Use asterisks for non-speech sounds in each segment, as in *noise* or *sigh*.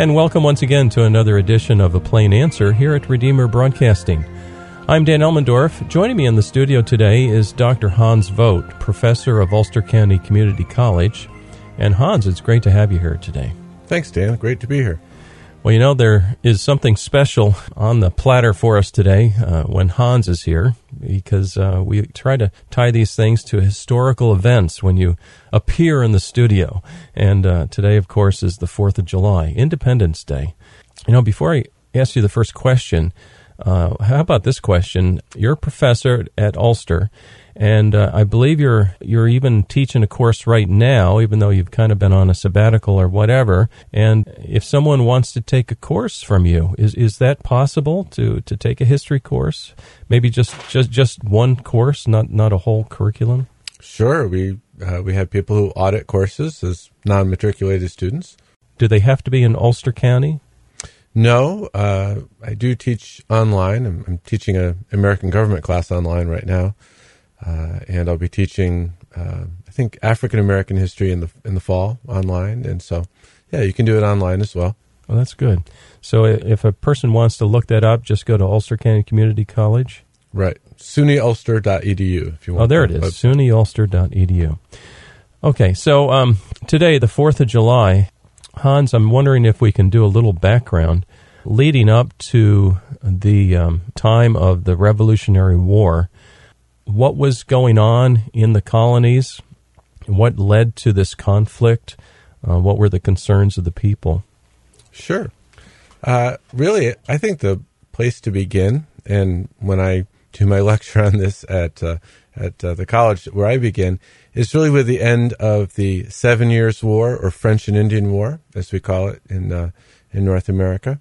And welcome once again to another edition of A Plain Answer here at Redeemer Broadcasting. I'm Dan Elmendorf. Joining me in the studio today is Dr. Hans Vogt, professor of Ulster County Community College. And Hans, it's great to have you here today. Thanks, Dan. Great to be here. Well, you know, there is something special on the platter for us today uh, when Hans is here because uh, we try to tie these things to historical events when you appear in the studio. And uh, today, of course, is the 4th of July, Independence Day. You know, before I ask you the first question, uh, how about this question? You're a professor at Ulster, and uh, I believe you're you're even teaching a course right now, even though you've kind of been on a sabbatical or whatever. And if someone wants to take a course from you, is is that possible to to take a history course? Maybe just just just one course, not not a whole curriculum. Sure, we uh, we have people who audit courses as non-matriculated students. Do they have to be in Ulster County? No, uh, I do teach online. I'm, I'm teaching an American government class online right now. Uh, and I'll be teaching, uh, I think, African American history in the in the fall online, and so yeah, you can do it online as well. Well, that's good. So if a person wants to look that up, just go to Ulster County Community College. Right, sunyulster.edu if you want. Oh, there it is, sunyulster.edu. Okay, so um, today, the Fourth of July, Hans, I'm wondering if we can do a little background leading up to the um, time of the Revolutionary War what was going on in the colonies, what led to this conflict, uh, what were the concerns of the people. Sure. Uh, really, I think the place to begin, and when I do my *laughs* lecture on this at uh, at uh, the college where I begin, is really with the end of the Seven Years' War or French and Indian War, as we call it in uh, in North America.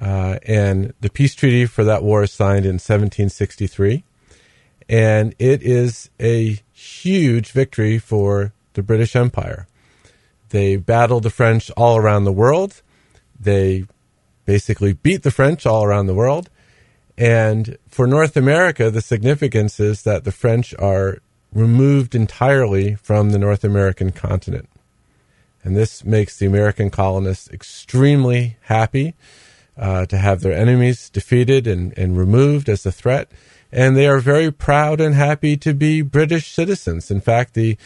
Uh, and the peace treaty for that war is signed in 1763 and it is a huge victory for the British Empire. They battled the French all around the world. They basically beat the French all around the world. And for North America, the significance is that the French are removed entirely from the North American continent. And this makes the American colonists extremely happy uh, to have their enemies defeated and, and removed as a threat and they are very proud and happy to be British citizens. In fact, the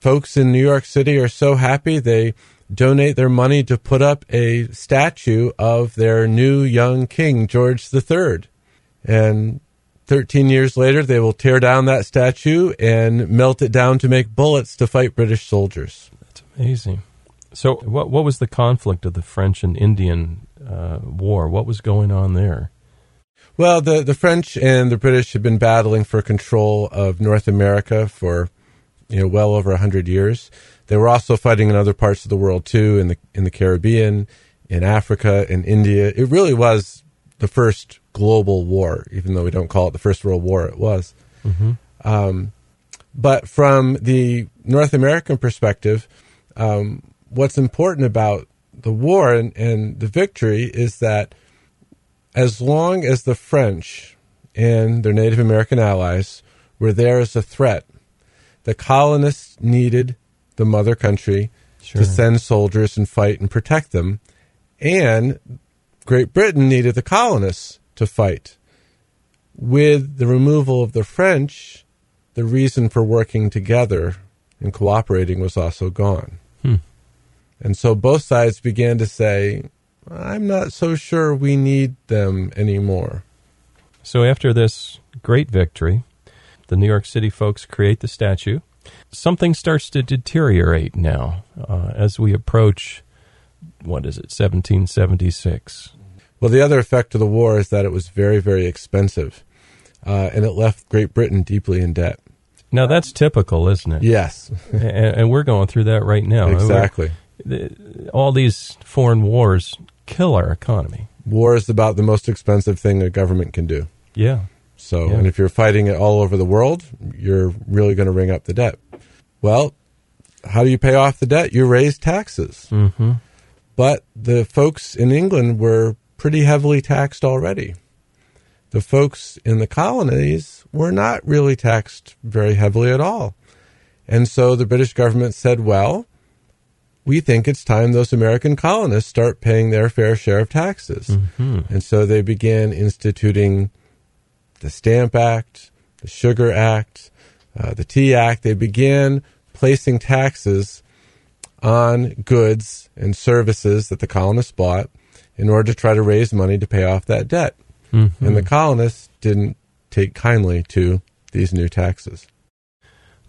folks in New York City are so happy they donate their money to put up a statue of their new young king, George III. And 13 years later, they will tear down that statue and melt it down to make bullets to fight British soldiers. That's amazing. So, what, what was the conflict of the French and Indian uh, War? What was going on there? Well, the, the French and the British had been battling for control of North America for you know well over hundred years. They were also fighting in other parts of the world too, in the in the Caribbean, in Africa, in India. It really was the first global war, even though we don't call it the First World War. It was. Mm-hmm. Um, but from the North American perspective, um, what's important about the war and, and the victory is that as long as the French and their Native American allies were there as a threat, the colonists needed the mother country sure. to send soldiers and fight and protect them, and Great Britain needed the colonists to fight. With the removal of the French, the reason for working together and cooperating was also gone. Hmm. And so both sides began to say, I'm not so sure we need them anymore. So after this great victory, the New York City folks create the statue. Something starts to deteriorate now uh, as we approach, what is it, 1776. Well, the other effect of the war is that it was very, very expensive, uh, and it left Great Britain deeply in debt. Now, that's typical, isn't it? Yes. *laughs* and, and, we're going through that right now. Exactly. all these foreign wars kill our economy. War is about the most expensive thing a government can do. Yeah. So, yeah. and if you're fighting it all over the world, you're really going to ring up the debt. Well, how do you pay off the debt? You raise taxes. Mm-hmm. But the folks in England were pretty heavily taxed already. The folks in the colonies were not really taxed very heavily at all. And so the British government said, well, we think it's time those American colonists start paying their fair share of taxes. Mm-hmm. And so they began instituting the Stamp Act, the Sugar Act, uh, the Tea Act. They began placing taxes on goods and services that the colonists bought in order to try to raise money to pay off that debt. Mm-hmm. And the colonists didn't take kindly to these new taxes.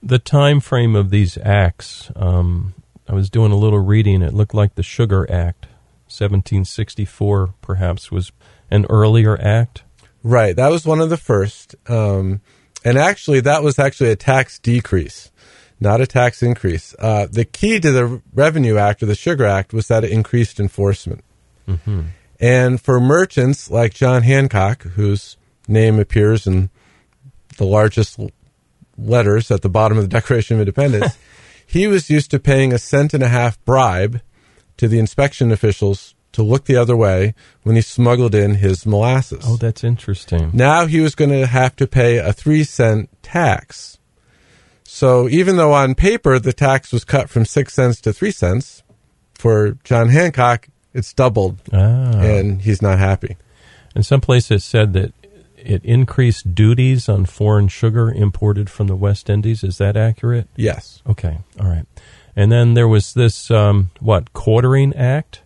the time frame of these acts, um, I was doing a little reading. It looked like the Sugar Act, 1764, perhaps, was an earlier act. Right. That was one of the first. Um, and actually, that was actually a tax decrease, not a tax increase. Uh, the key to the Revenue Act or the Sugar Act was that it increased enforcement. Mm-hmm. And for merchants like John Hancock, whose name appears in the largest letters at the bottom of the *laughs* Declaration of Independence, he was used to paying a cent and a half bribe to the inspection officials to look the other way when he smuggled in his molasses. Oh, that's interesting. Now he was going to have to pay a three cent tax. So even though on paper the tax was cut from six cents to three cents, for John Hancock, it's doubled Ah. and he's not happy. And some places said that it increased duties on foreign sugar imported from the West Indies. Is that accurate? Yes. Okay, all right. And then there was this um, what quartering act.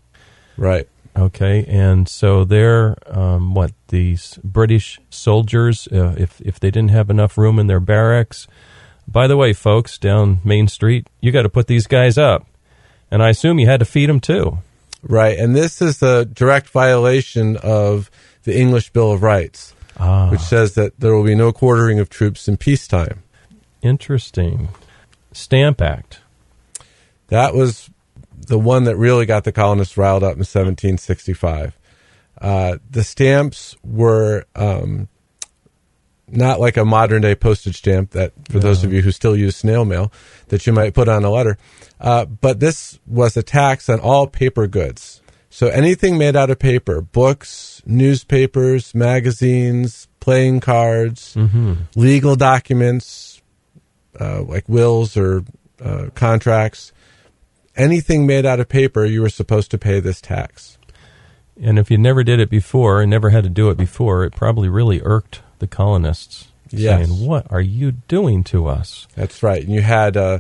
Right. Okay, and so there, um, what these British soldiers, uh, if if they didn't have enough room in their barracks, by the way, folks, down Main Street, you got to put these guys up, and I assume you had to feed them too. Right. And this is a direct violation of the English Bill of Rights, Ah, which says that there will be no quartering of troops in peacetime. interesting. Stamp Act. That was the one that really got the colonists riled up in 1765. Uh, the stamps were um, not like a modern day postage stamp that, for those of you who still use snail mail, that you might put on a letter. Uh, but this was a tax on all paper goods. So anything made out of paper, books, newspapers, magazines, playing cards, Mm-hmm. legal documents, uh, like wills or uh, contracts, anything made out of paper, you were supposed to pay this tax. And if you never did it before and never had to do it before, it probably really irked the colonists. Yes. Saying, what are you doing to us? That's right. And you had uh,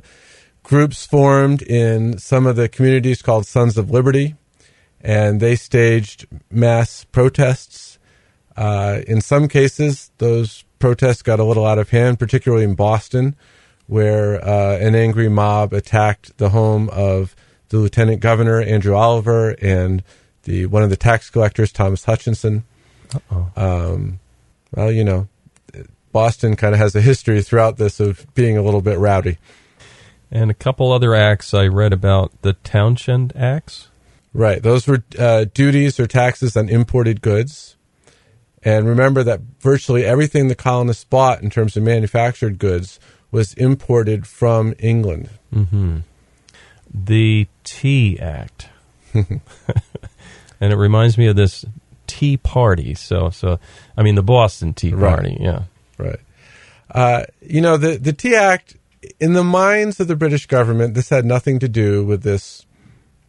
groups formed in some of the communities called Sons of Liberty, and they staged mass protests. Uh, in some cases, those protests got a little out of hand, particularly in Boston, where uh, an angry mob attacked the home of the lieutenant governor Andrew Oliver and the one of the tax collectors Thomas Hutchinson. Um, well, you know, Boston kind of has a history throughout this of being a little bit rowdy. And a couple other acts I read about the Townshend Acts. Right. Those were uh, duties or taxes on imported goods. And remember that virtually everything the colonists bought in terms of manufactured goods was imported from England. Mm-hmm. The Tea Act. *laughs* *laughs* and it reminds me of this Tea Party. So, so I mean, the Boston Tea Right. Party. Yeah. Right. Uh, you know, the, the Tea Act, in the minds of the British government, this had nothing to do with this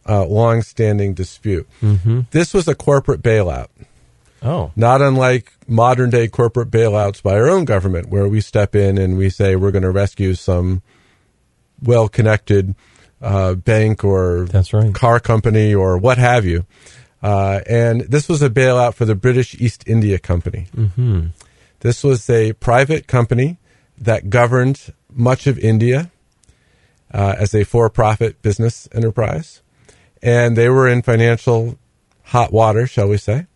uh, long standing dispute. Mm-hmm. This was a corporate bailout. Oh. not unlike modern day corporate bailouts by our own government, where we step in and we say we're going to rescue some well connected uh, bank or That's right. car company or what have you. Uh, and this was a bailout for the British East India Company. Mm-hmm. This was a private company that governed much of India uh, as a for profit business enterprise. And they were in financial hot water, shall we say.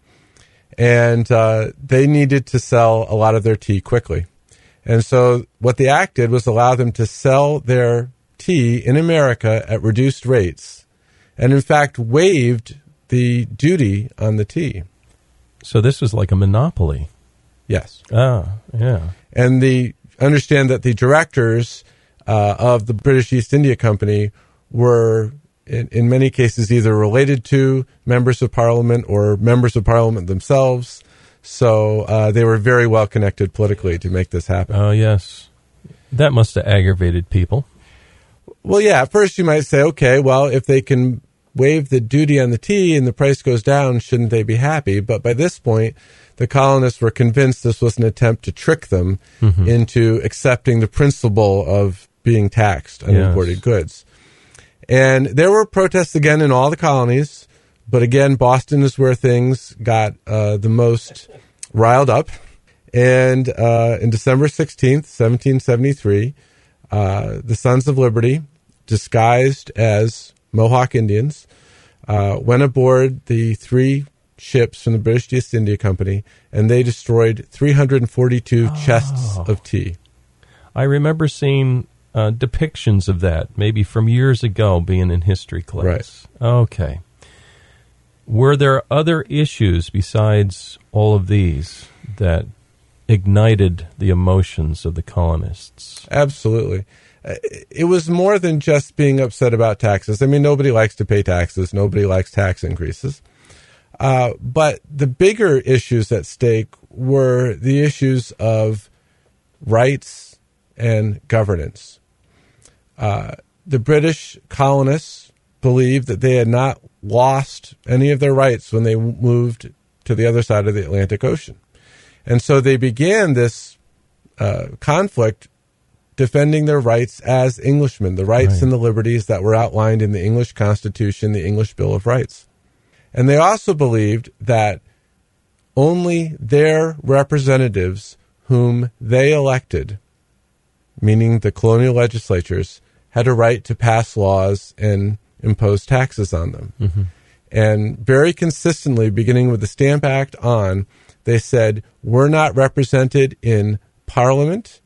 And uh, they needed to sell a lot of their tea quickly. And so what the act did was allow them to sell their tea in America at reduced rates. And in fact, waived the duty on the tea. So this was like a monopoly. Yes. Ah, yeah. and the understand that the directors uh, of the British East India Company were in, in many cases either related to members of Parliament or members of Parliament themselves. So uh, they were very well connected politically to make this happen. Oh, yes. That must have aggravated people. Well, yeah, at first you might say, okay, well, if they can waive the duty on the tea and the price goes down, shouldn't they be happy? But by this point, the colonists were convinced this was an attempt to trick them mm-hmm. into accepting the principle of being taxed on yes. imported goods. And there were protests again in all the colonies, but again, Boston is where things got uh, the most riled up. And uh, in December 16th, 1773, uh, the Sons of Liberty, disguised as Mohawk Indians, uh, went aboard the three ships from the British East India Company, and they destroyed 342 oh. chests of tea. I remember seeing uh, depictions of that, maybe from years ago, being in history class. Right. Okay. Were there other issues besides all of these that ignited the emotions of the colonists? Absolutely. Uh, it was more than just being upset about taxes. I mean, nobody likes to pay taxes, nobody likes tax increases. Uh, but the bigger issues at stake were the issues of rights and governance. Uh, the British colonists believed that they had not lost any of their rights when they moved to the other side of the Atlantic Ocean. And so they began this uh, conflict defending their rights as Englishmen, the rights right. and the liberties that were outlined in the English Constitution, the English Bill of Rights. And they also believed that only their representatives, whom they elected, meaning the colonial legislatures, had a right to pass laws and impose taxes on them. Mm-hmm. And very consistently, beginning with the Stamp Act on, they said, We're not represented in Parliament,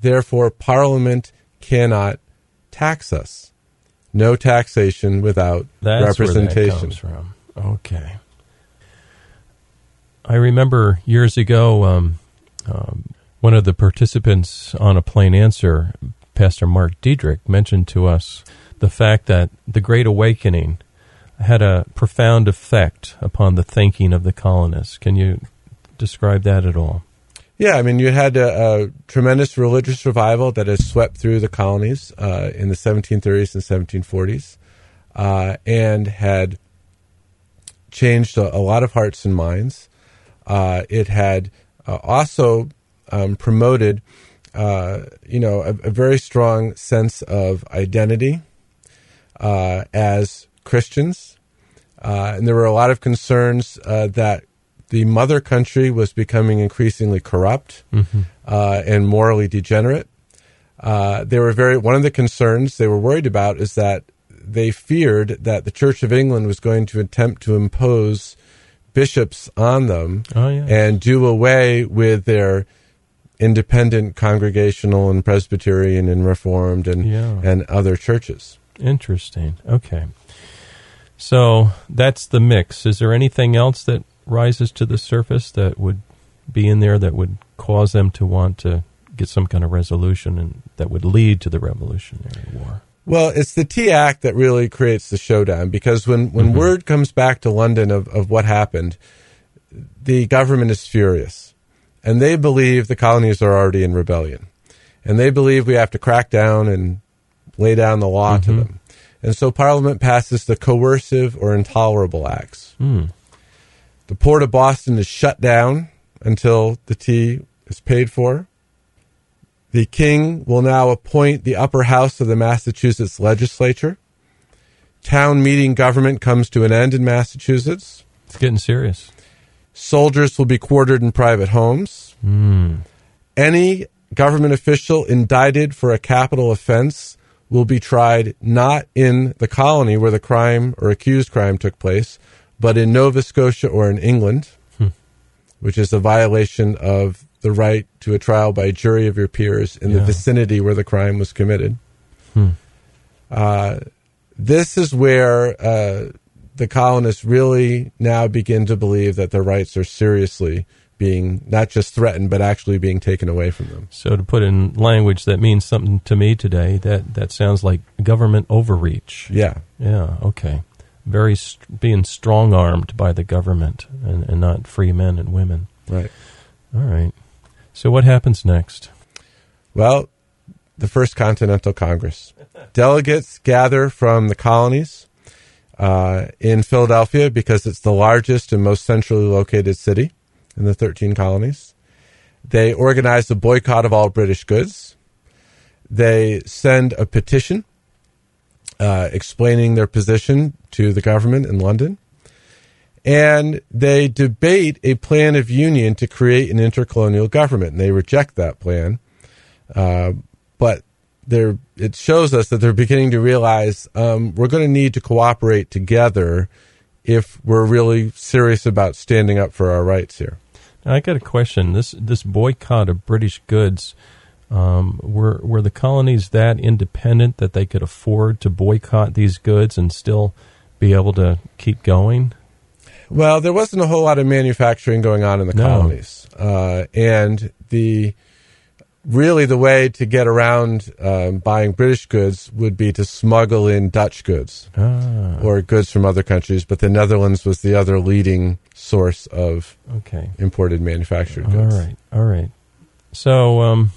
therefore, Parliament cannot tax us. No taxation without That's representation. from. Okay. I remember years ago, um, um, one of the participants on a plain answer, Pastor Mark Diedrich, mentioned to us the fact that the Great Awakening had a profound effect upon the thinking of the colonists. Can you describe that at all? Yeah, I mean, you had a, a tremendous religious revival that has swept through the colonies uh, in the 1730s and 1740s, uh, and had changed a, a, lot of hearts and minds. Uh, it had uh, also um, promoted, uh, you know, a, a, very strong sense of identity uh, as Christians, and there were a lot of concerns that the mother country was becoming increasingly corrupt mm-hmm. uh, and morally degenerate. Uh, they were very one of the concerns they were worried about is that they feared that the Church of England was going to attempt to impose bishops on them oh, yeah. and do away with their independent congregational and Presbyterian and Reformed and yeah. and other churches. Interesting. Okay. So that's the mix. Is there anything else that rises to the surface that would be in there that would cause them to want to get some kind of resolution and that would lead to the Revolutionary War? Well, it's the Tea Act that really creates the showdown because when, when mm-hmm. word comes back to London of, of what happened, the government is furious. And they believe the colonies are already in rebellion. And they believe we have to crack down and lay down the law mm-hmm. to them. And so Parliament passes the Coercive or Intolerable Acts. Mm. The port of Boston is shut down until the tea is paid for. The king will now appoint the upper house of the Massachusetts legislature. Town meeting government comes to an end in Massachusetts. It's getting serious. Soldiers will be quartered in private homes. Mm. Any government official indicted for a capital offense will be tried not in the colony where the crime or accused crime took place, but in Nova Scotia or in England, hmm. which is a violation of the right to a trial by a jury of your peers in yeah. the vicinity where the crime was committed. Hmm. Uh, this is where uh, the colonists really now begin to believe that their rights are seriously being not just threatened but actually being taken away from them. So to put in language that means something to me today, that that sounds like government overreach. Yeah. Yeah, okay very st- being strong armed by the government and, and not free men and women. Right. All right. So what happens next? Well, the First Continental Congress. Delegates gather from the colonies uh, in Philadelphia because it's the largest and most centrally located city in the 13 colonies. They organize a boycott of all British goods. They send a petition uh, explaining their position to the government in London. And they debate a plan of union to create an intercolonial government. And they reject that plan. Uh, they're, it shows us that they're beginning to realize um, we're going to need to cooperate together if we're really serious about standing up for our rights here. I got a question. This this boycott of British goods um, were were the colonies that independent that they could afford to boycott these goods and still be able to keep going? Well, there wasn't a whole lot of manufacturing going on in the No. colonies, uh, and the really the way to get around um, buying British goods would be to smuggle in Dutch goods Ah, or goods from other countries. But the Netherlands was the other leading source of okay. imported manufactured goods. right, all right. So, um,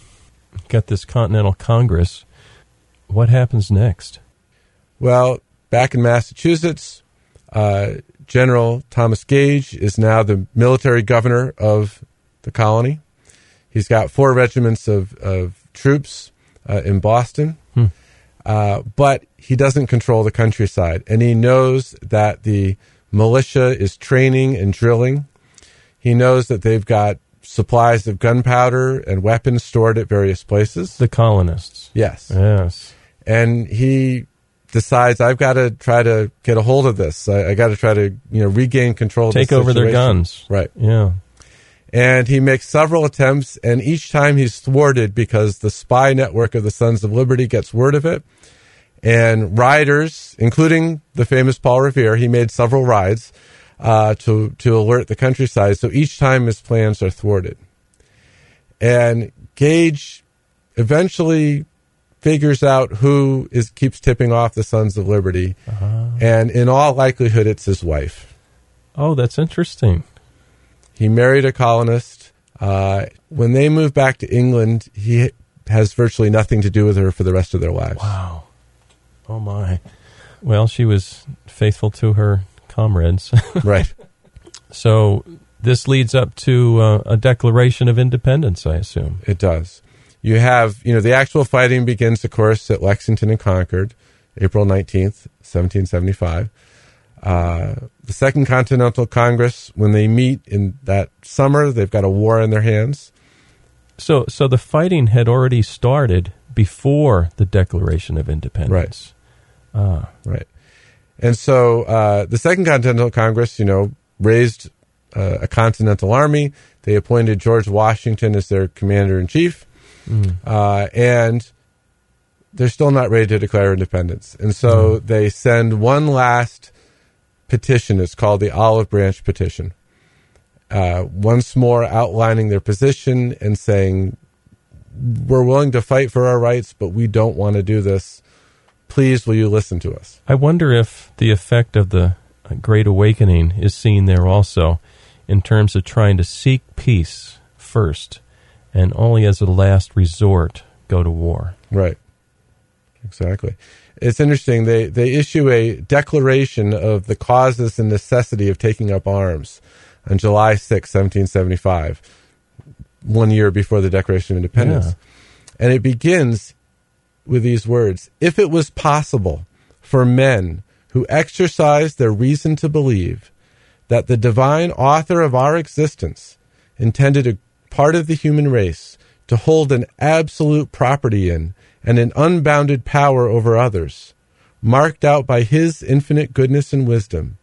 got this Continental Congress. What happens next? Well, back in Massachusetts, uh, General Thomas Gage is now the military governor of the colony. He's got four regiments of, of troops uh, in Boston, Hmm. uh, but he doesn't control the countryside. And he knows that the militia is training and drilling. He knows that they've got supplies of gunpowder and weapons stored at various places. The colonists. yes Yes. and he decides I've got to try to get a hold of this. I, I got to try to you know regain control. of Take over their guns. right? Yeah. And he makes several attempts, and each time he's thwarted because the spy network of the Sons of Liberty gets word of it. And riders, including the famous Paul Revere, he made several rides uh, to to alert the countryside. So each time his plans are thwarted. And Gage eventually figures out who is keeps tipping off the Sons of Liberty, and in all likelihood, it's his wife. Oh, that's interesting. He married a colonist. Uh, when they move back to England, he has virtually nothing to do with her for the rest of their lives. Wow. Oh my. Well, she was faithful to her comrades. *laughs* right. so this leads up to uh, a Declaration of Independence, I assume. It does. You have, you know, the actual fighting begins, of course, at Lexington and Concord, April 19th, 1775. Uh, the Second Continental Congress, when they meet in that summer, they've got a war in their hands. So, so the fighting had already started before the Declaration of Independence. Right. Ah, Right. And so uh, the Second Continental Congress, you know, raised uh, a continental army. They appointed George Washington as their commander in chief. Uh, and they're still not ready to declare independence. And so they send one last petition. It's called the Olive Branch Petition. Uh, once more outlining their position and saying, we're willing to fight for our rights, but we don't want to do this. Please, will you listen to us? I wonder if the effect of the Great Awakening is seen there also in terms of trying to seek peace first and only as a last resort go to war. Right. Exactly. It's interesting. They they issue a declaration of the causes and necessity of taking up arms on July 6, 1775, one year before the Declaration of Independence. Yeah. And it begins with these words If it was possible for men who exercise their reason to believe that the divine author of our existence intended a part of the human race to hold an absolute property in and an unbounded power over others, marked out by his infinite goodness and wisdom,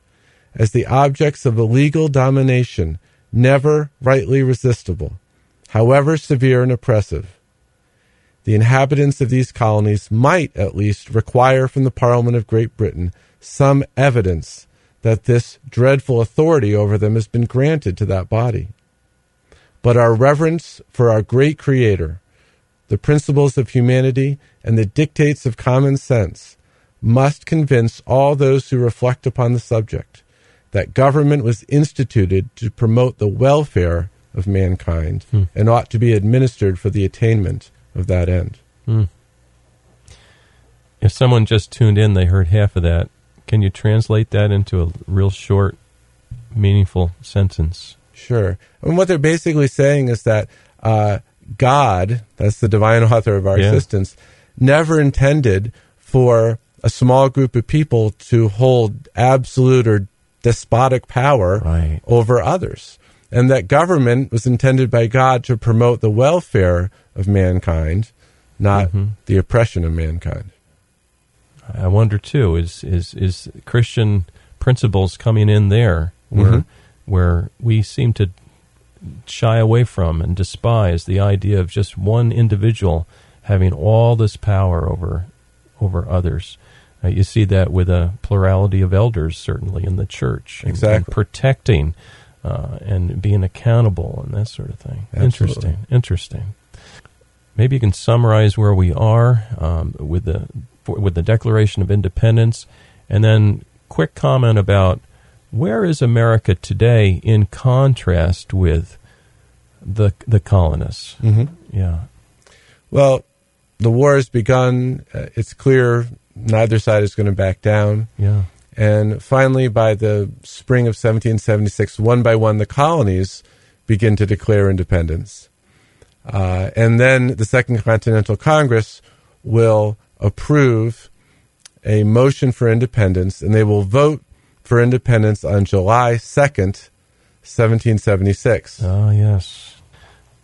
as the objects of a legal domination never rightly resistible, however severe and oppressive. The inhabitants of these colonies might at least require from the Parliament of Great Britain some evidence that this dreadful authority over them has been granted to that body. But our reverence for our great Creator, the principles of humanity, and the dictates of common sense must convince all those who reflect upon the subject that government was instituted to promote the welfare of mankind and ought to be administered for the attainment of that end. If someone just tuned in, they heard half of that. Can you translate that into a real short, meaningful sentence? Sure. And what they're basically saying is that uh, God, that's the divine author of our Yeah. existence, never intended for a small group of people to hold absolute or despotic power Right. over others. And that government was intended by God to promote the welfare of mankind, not Mm-hmm. the oppression of mankind. I wonder too is is is Christian principles coming in there where Mhm. where we seem to shy away from and despise the idea of just one individual having all this power over over others. Uh, you see that with a plurality of elders, certainly in the church, and, and Exactly. protecting uh, and being accountable and that sort of thing. Absolutely. Interesting, interesting. Maybe you can summarize where we are um, with the for, with the Declaration of Independence, and then quick comment about where is America today in contrast with the the colonists. Mm-hmm. Yeah, Well, the war has begun. Uh, it's clear neither side is going to back down. yeah, And finally, by the spring of 1776, one by one, the colonies begin to declare independence. Uh, and then the Second Continental Congress will approve a motion for independence, and they will vote for independence on July 2nd, 1776. Ah, yes.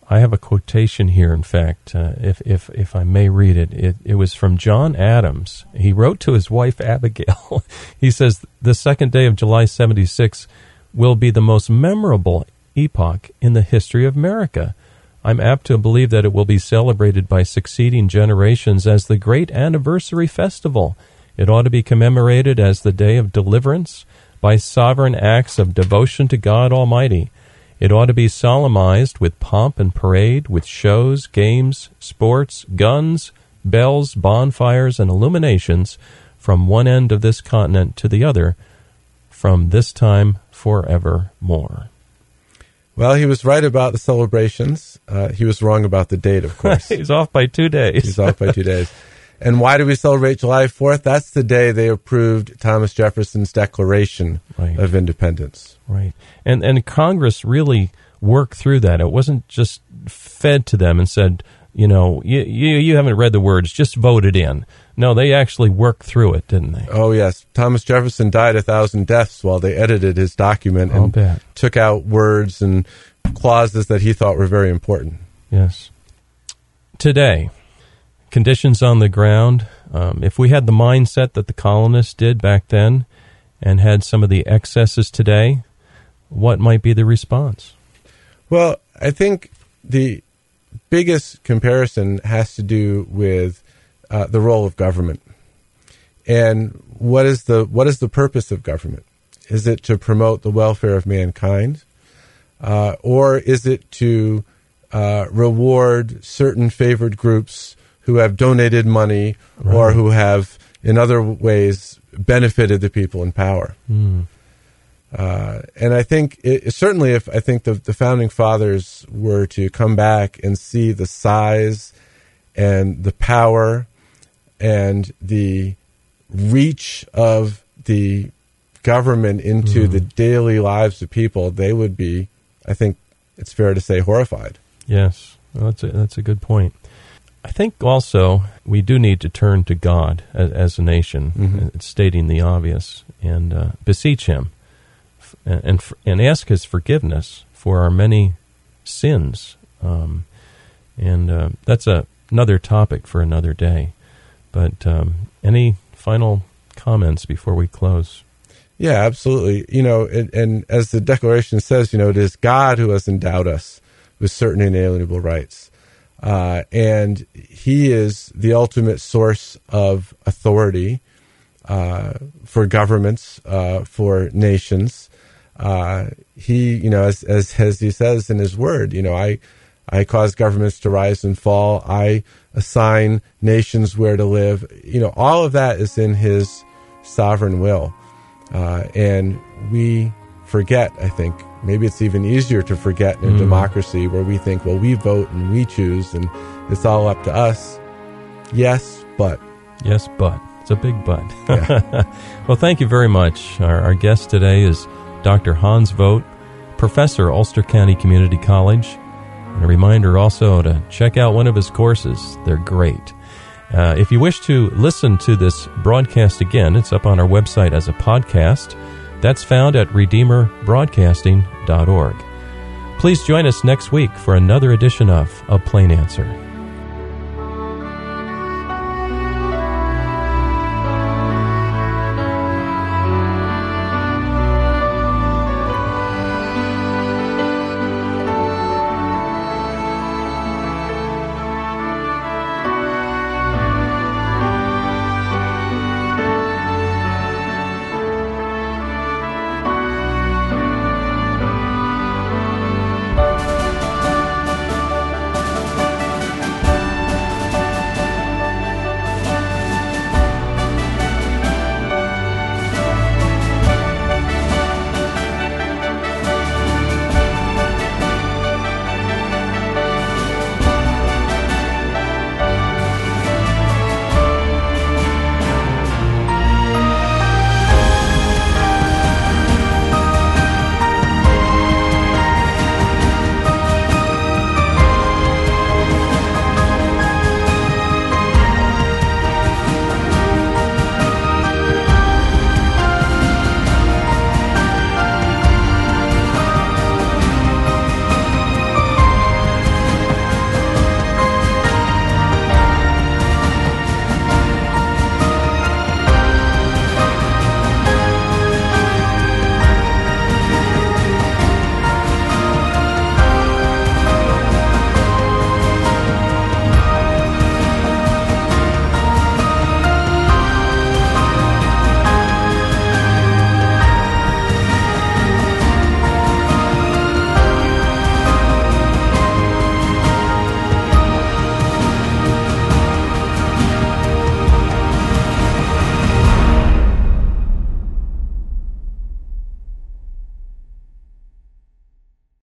I have a quotation here. In fact, uh, if if if I may read it, it it was from John Adams. He wrote to his wife Abigail. *laughs* he says the second day of July seventy six will be the most memorable epoch in the history of America. I'm apt to believe that it will be celebrated by succeeding generations as the great anniversary festival. It ought to be commemorated as the day of deliverance by sovereign acts of devotion to God Almighty. It ought to be solemnized with pomp and parade, with shows, games, sports, guns, bells, bonfires, and illuminations from one end of this continent to the other, from this time forevermore. Well, he was right about the celebrations. Uh, he was wrong about the date, of *laughs* course. He's off by two days. He's off by two days. *laughs* And why do we celebrate July 4th? That's the day they approved Thomas Jefferson's Declaration Right. of Independence. Right. And and Congress really worked through that. It wasn't just fed to them and said, you know, you you, you haven't read the words, just vote it in. No, they actually worked through it, didn't they? Oh, yes. Thomas Jefferson died a thousand deaths while they edited his document I'll and bet. took out words and clauses that he thought were very important. Yes. Today, conditions on the ground. Um, if we had the mindset that the colonists did back then and had some of the excesses today, what might be the response? Well, I think the biggest comparison has to do with uh, the role of government and what is the what is the purpose of government? Is it to promote the welfare of mankind, uh, or is it to uh, reward certain favored groups who have donated money or who have, in other ways, benefited the people in power? Hmm. Uh, and I think it, certainly, if I think the, the founding fathers were to come back and see the size and the power and the reach of the government into the daily lives of people, they would be, I think it's fair to say, horrified. Yes, well, that's a, that's a good point. I think also we do need to turn to God as, as a nation, Mhm. uh, stating the obvious, and uh, beseech Him f- and and, f- and ask His forgiveness for our many sins. Um, and uh, that's a, another topic for another day. But um, any final comments before we close? Yeah, absolutely. You know, and, and as the Declaration says, you know, it is God who has endowed us with certain inalienable rights. Uh, and He is the ultimate source of authority uh, for governments, uh, for nations. Uh, he, you know, as, as as He says in His Word, you know, I I cause governments to rise and fall. I assign nations where to live. You know, all of that is in His sovereign will. Uh, and we forget, I think, maybe it's even easier to forget in a Mm. democracy where we think, well, we vote and we choose and it's all up to us. Yes, but Yes, but It's a big but. Yeah. *laughs* well, thank you very much. Our, our, guest today is Dr. Hans Vogt, professor, Ulster County Community College. And a reminder also to check out one of his courses. They're great. Uh, if you wish to listen to this broadcast again, it's up on our website as a podcast. That's found at redeemerbroadcasting.org. Please join us next week for another edition of A Plain Answer.